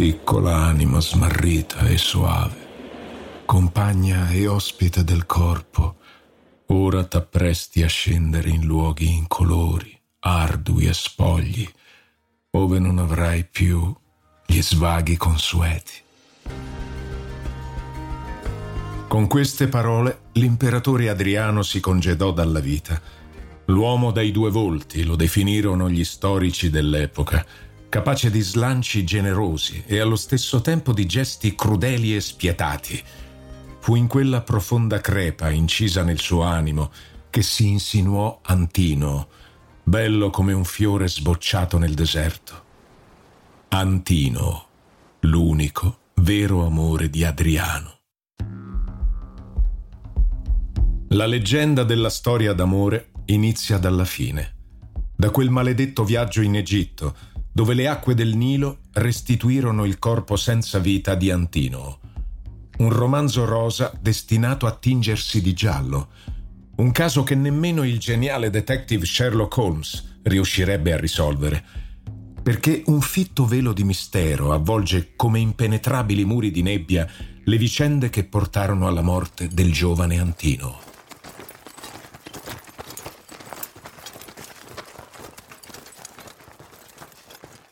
Piccola anima smarrita e soave compagna e ospite del corpo, ora t'appresti a scendere in luoghi incolori, ardui e spogli, ove non avrai più gli svaghi consueti. Con queste parole l'imperatore Adriano si congedò dalla vita. L'uomo dai due volti lo definirono gli storici dell'epoca, capace di slanci generosi e allo stesso tempo di gesti crudeli e spietati Fu in quella profonda crepa incisa nel suo animo che si insinuò Antino, bello come un fiore sbocciato nel deserto. Antino, l'unico vero amore di Adriano. La leggenda della storia d'amore inizia dalla fine, da quel maledetto viaggio in Egitto, dove le acque del Nilo restituirono il corpo senza vita di Antino un romanzo rosa destinato a tingersi di giallo. Un caso che nemmeno il geniale detective Sherlock Holmes riuscirebbe a risolvere. Perché un fitto velo di mistero avvolge come impenetrabili muri di nebbia le vicende che portarono alla morte del giovane Antino.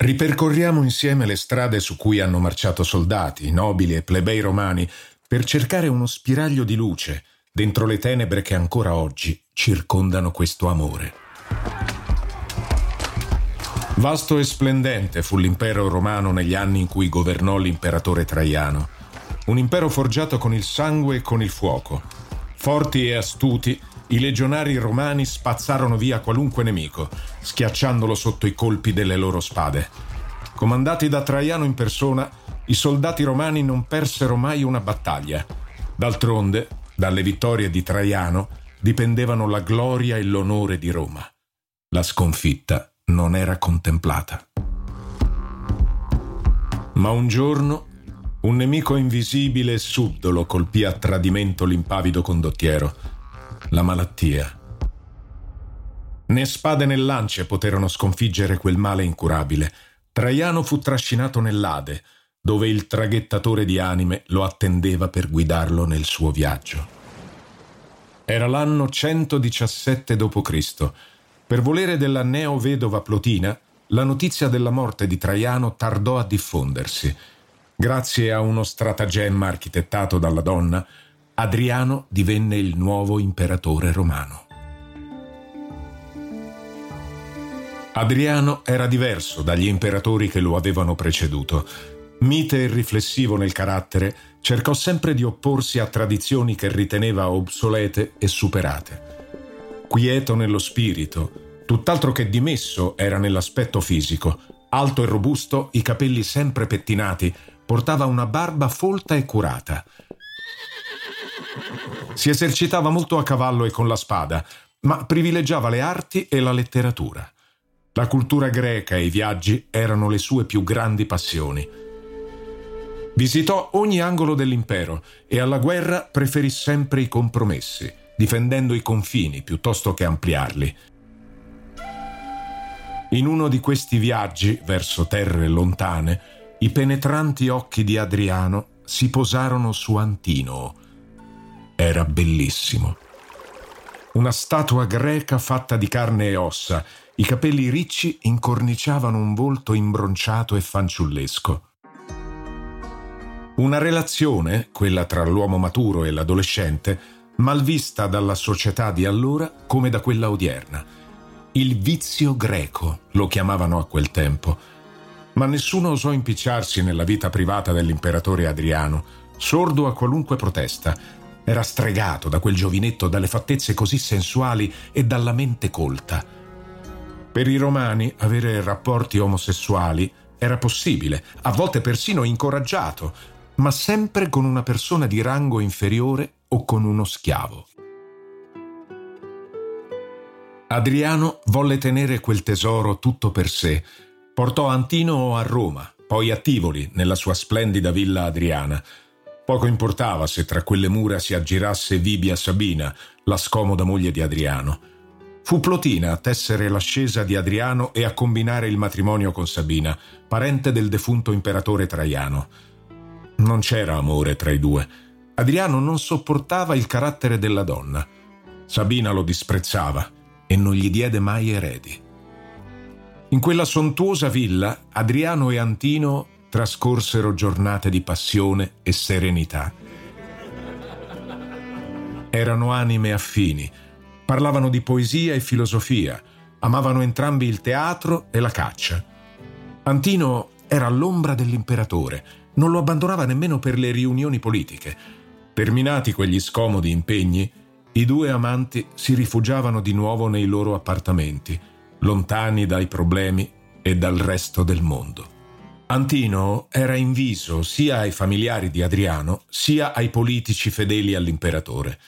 Ripercorriamo insieme le strade su cui hanno marciato soldati, nobili e plebei romani per cercare uno spiraglio di luce dentro le tenebre che ancora oggi circondano questo amore. Vasto e splendente fu l'impero romano negli anni in cui governò l'imperatore Traiano. Un impero forgiato con il sangue e con il fuoco. Forti e astuti, i legionari romani spazzarono via qualunque nemico, schiacciandolo sotto i colpi delle loro spade. Comandati da Traiano in persona, i soldati romani non persero mai una battaglia. D'altronde, dalle vittorie di Traiano dipendevano la gloria e l'onore di Roma. La sconfitta non era contemplata. Ma un giorno un nemico invisibile e subdolo colpì a tradimento l'impavido condottiero la malattia. Né spade né lance poterono sconfiggere quel male incurabile. Traiano fu trascinato nell'Ade, dove il traghettatore di anime lo attendeva per guidarlo nel suo viaggio. Era l'anno 117 d.C. Per volere della neovedova Plotina, la notizia della morte di Traiano tardò a diffondersi. Grazie a uno stratagemma architettato dalla donna, Adriano divenne il nuovo imperatore romano. Adriano era diverso dagli imperatori che lo avevano preceduto. Mite e riflessivo nel carattere, cercò sempre di opporsi a tradizioni che riteneva obsolete e superate. Quieto nello spirito, tutt'altro che dimesso era nell'aspetto fisico. Alto e robusto, i capelli sempre pettinati, portava una barba folta e curata – si esercitava molto a cavallo e con la spada, ma privilegiava le arti e la letteratura. La cultura greca e i viaggi erano le sue più grandi passioni. Visitò ogni angolo dell'impero e alla guerra preferì sempre i compromessi, difendendo i confini piuttosto che ampliarli. In uno di questi viaggi verso terre lontane, i penetranti occhi di Adriano si posarono su Antino, era bellissimo. una statua greca fatta di carne e ossa, i capelli ricci incorniciavano un volto imbronciato e fanciullesco. Una relazione, quella tra l'uomo maturo e l'adolescente, mal vista dalla società di allora come da quella odierna. Il vizio greco lo chiamavano a quel tempo. Ma nessuno osò impicciarsi nella vita privata dell'imperatore Adriano, sordo a qualunque protesta. Era stregato da quel giovinetto dalle fattezze così sensuali e dalla mente colta. Per i romani avere rapporti omosessuali era possibile, a volte persino incoraggiato, ma sempre con una persona di rango inferiore o con uno schiavo. Adriano volle tenere quel tesoro tutto per sé. Portò Antino a Roma, poi a Tivoli, nella sua splendida villa adriana. Poco importava se tra quelle mura si aggirasse Vibia Sabina, la scomoda moglie di Adriano. Fu Plotina a tessere l'ascesa di Adriano e a combinare il matrimonio con Sabina, parente del defunto imperatore Traiano. Non c'era amore tra i due. Adriano non sopportava il carattere della donna. Sabina lo disprezzava e non gli diede mai eredi. In quella sontuosa villa Adriano e Antino trascorsero giornate di passione e serenità. Erano anime affini, parlavano di poesia e filosofia, amavano entrambi il teatro e la caccia. Antino era l'ombra dell'imperatore, non lo abbandonava nemmeno per le riunioni politiche. Terminati quegli scomodi impegni, i due amanti si rifugiavano di nuovo nei loro appartamenti, lontani dai problemi e dal resto del mondo. Antino era inviso sia ai familiari di Adriano sia ai politici fedeli all'imperatore.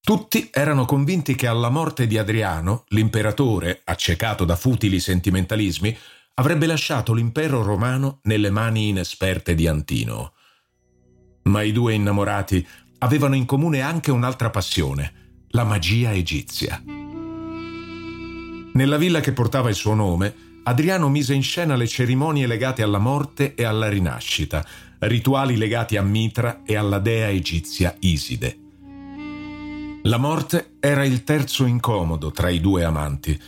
Tutti erano convinti che alla morte di Adriano, l'imperatore, accecato da futili sentimentalismi, avrebbe lasciato l'impero romano nelle mani inesperte di Antino. Ma i due innamorati avevano in comune anche un'altra passione, la magia egizia. Nella villa che portava il suo nome, Adriano mise in scena le cerimonie legate alla morte e alla rinascita, rituali legati a Mitra e alla dea egizia Iside. La morte era il terzo incomodo tra i due amanti,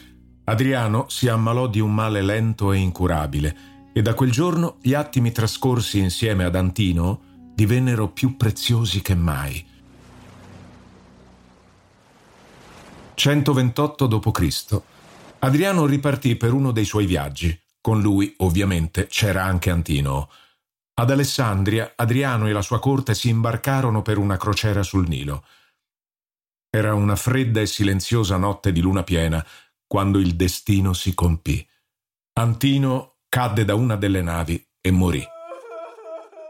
Adriano si ammalò di un male lento e incurabile e da quel giorno gli attimi trascorsi insieme ad Antino divennero più preziosi che mai. 128 d.C. Adriano ripartì per uno dei suoi viaggi. Con lui, ovviamente, c'era anche Antino. Ad Alessandria, Adriano e la sua corte si imbarcarono per una crociera sul Nilo. Era una fredda e silenziosa notte di luna piena, quando il destino si compì. Antino cadde da una delle navi e morì.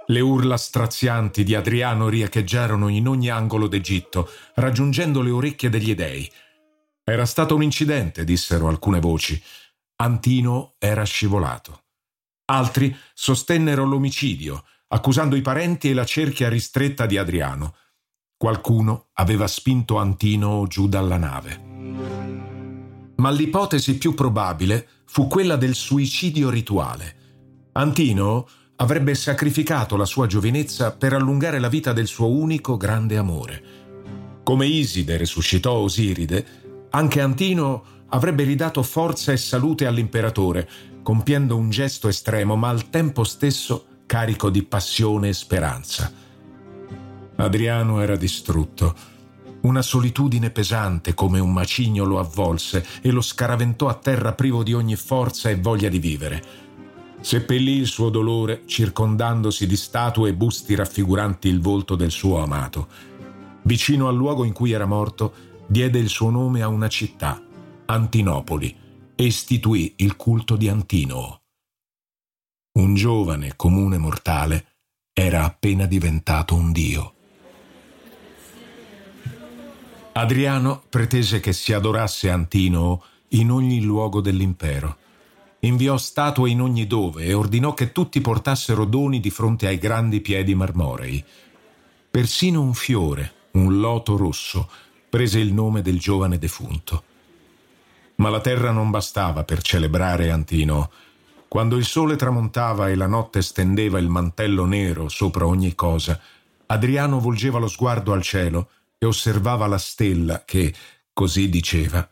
Le urla strazianti di Adriano riecheggiarono in ogni angolo d'Egitto, raggiungendo le orecchie degli dei. Era stato un incidente, dissero alcune voci. Antino era scivolato. Altri sostennero l'omicidio, accusando i parenti e la cerchia ristretta di Adriano. Qualcuno aveva spinto Antino giù dalla nave ma l'ipotesi più probabile fu quella del suicidio rituale. Antino avrebbe sacrificato la sua giovinezza per allungare la vita del suo unico grande amore. Come Iside resuscitò Osiride, anche Antino avrebbe ridato forza e salute all'imperatore, compiendo un gesto estremo ma al tempo stesso carico di passione e speranza. Adriano era distrutto una solitudine pesante come un macigno lo avvolse e lo scaraventò a terra privo di ogni forza e voglia di vivere. Seppellì il suo dolore circondandosi di statue e busti raffiguranti il volto del suo amato. Vicino al luogo in cui era morto, diede il suo nome a una città, Antinopoli, e istituì il culto di Antinoo. Un giovane comune mortale era appena diventato un dio. Adriano pretese che si adorasse Antino in ogni luogo dell'impero. Inviò statue in ogni dove e ordinò che tutti portassero doni di fronte ai grandi piedi marmorei. Persino un fiore, un loto rosso, prese il nome del giovane defunto. Ma la terra non bastava per celebrare Antino. Quando il sole tramontava e la notte stendeva il mantello nero sopra ogni cosa, Adriano volgeva lo sguardo al cielo e osservava la stella che, così diceva,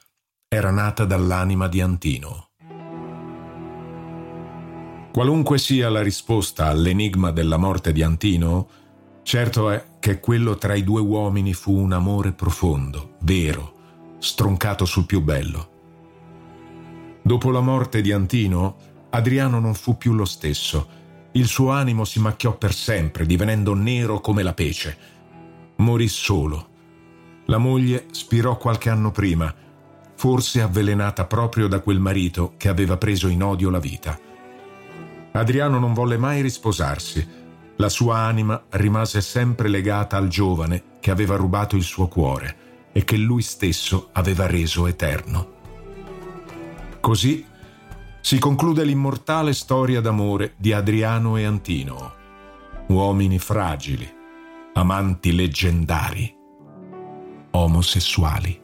era nata dall'anima di Antino. Qualunque sia la risposta all'enigma della morte di Antino, certo è che quello tra i due uomini fu un amore profondo, vero, stroncato sul più bello. Dopo la morte di Antino, Adriano non fu più lo stesso. Il suo animo si macchiò per sempre, divenendo nero come la pece. Morì solo. La moglie spirò qualche anno prima, forse avvelenata proprio da quel marito che aveva preso in odio la vita. Adriano non volle mai risposarsi. La sua anima rimase sempre legata al giovane che aveva rubato il suo cuore e che lui stesso aveva reso eterno. Così si conclude l'immortale storia d'amore di Adriano e Antino, uomini fragili, amanti leggendari, omosessuali.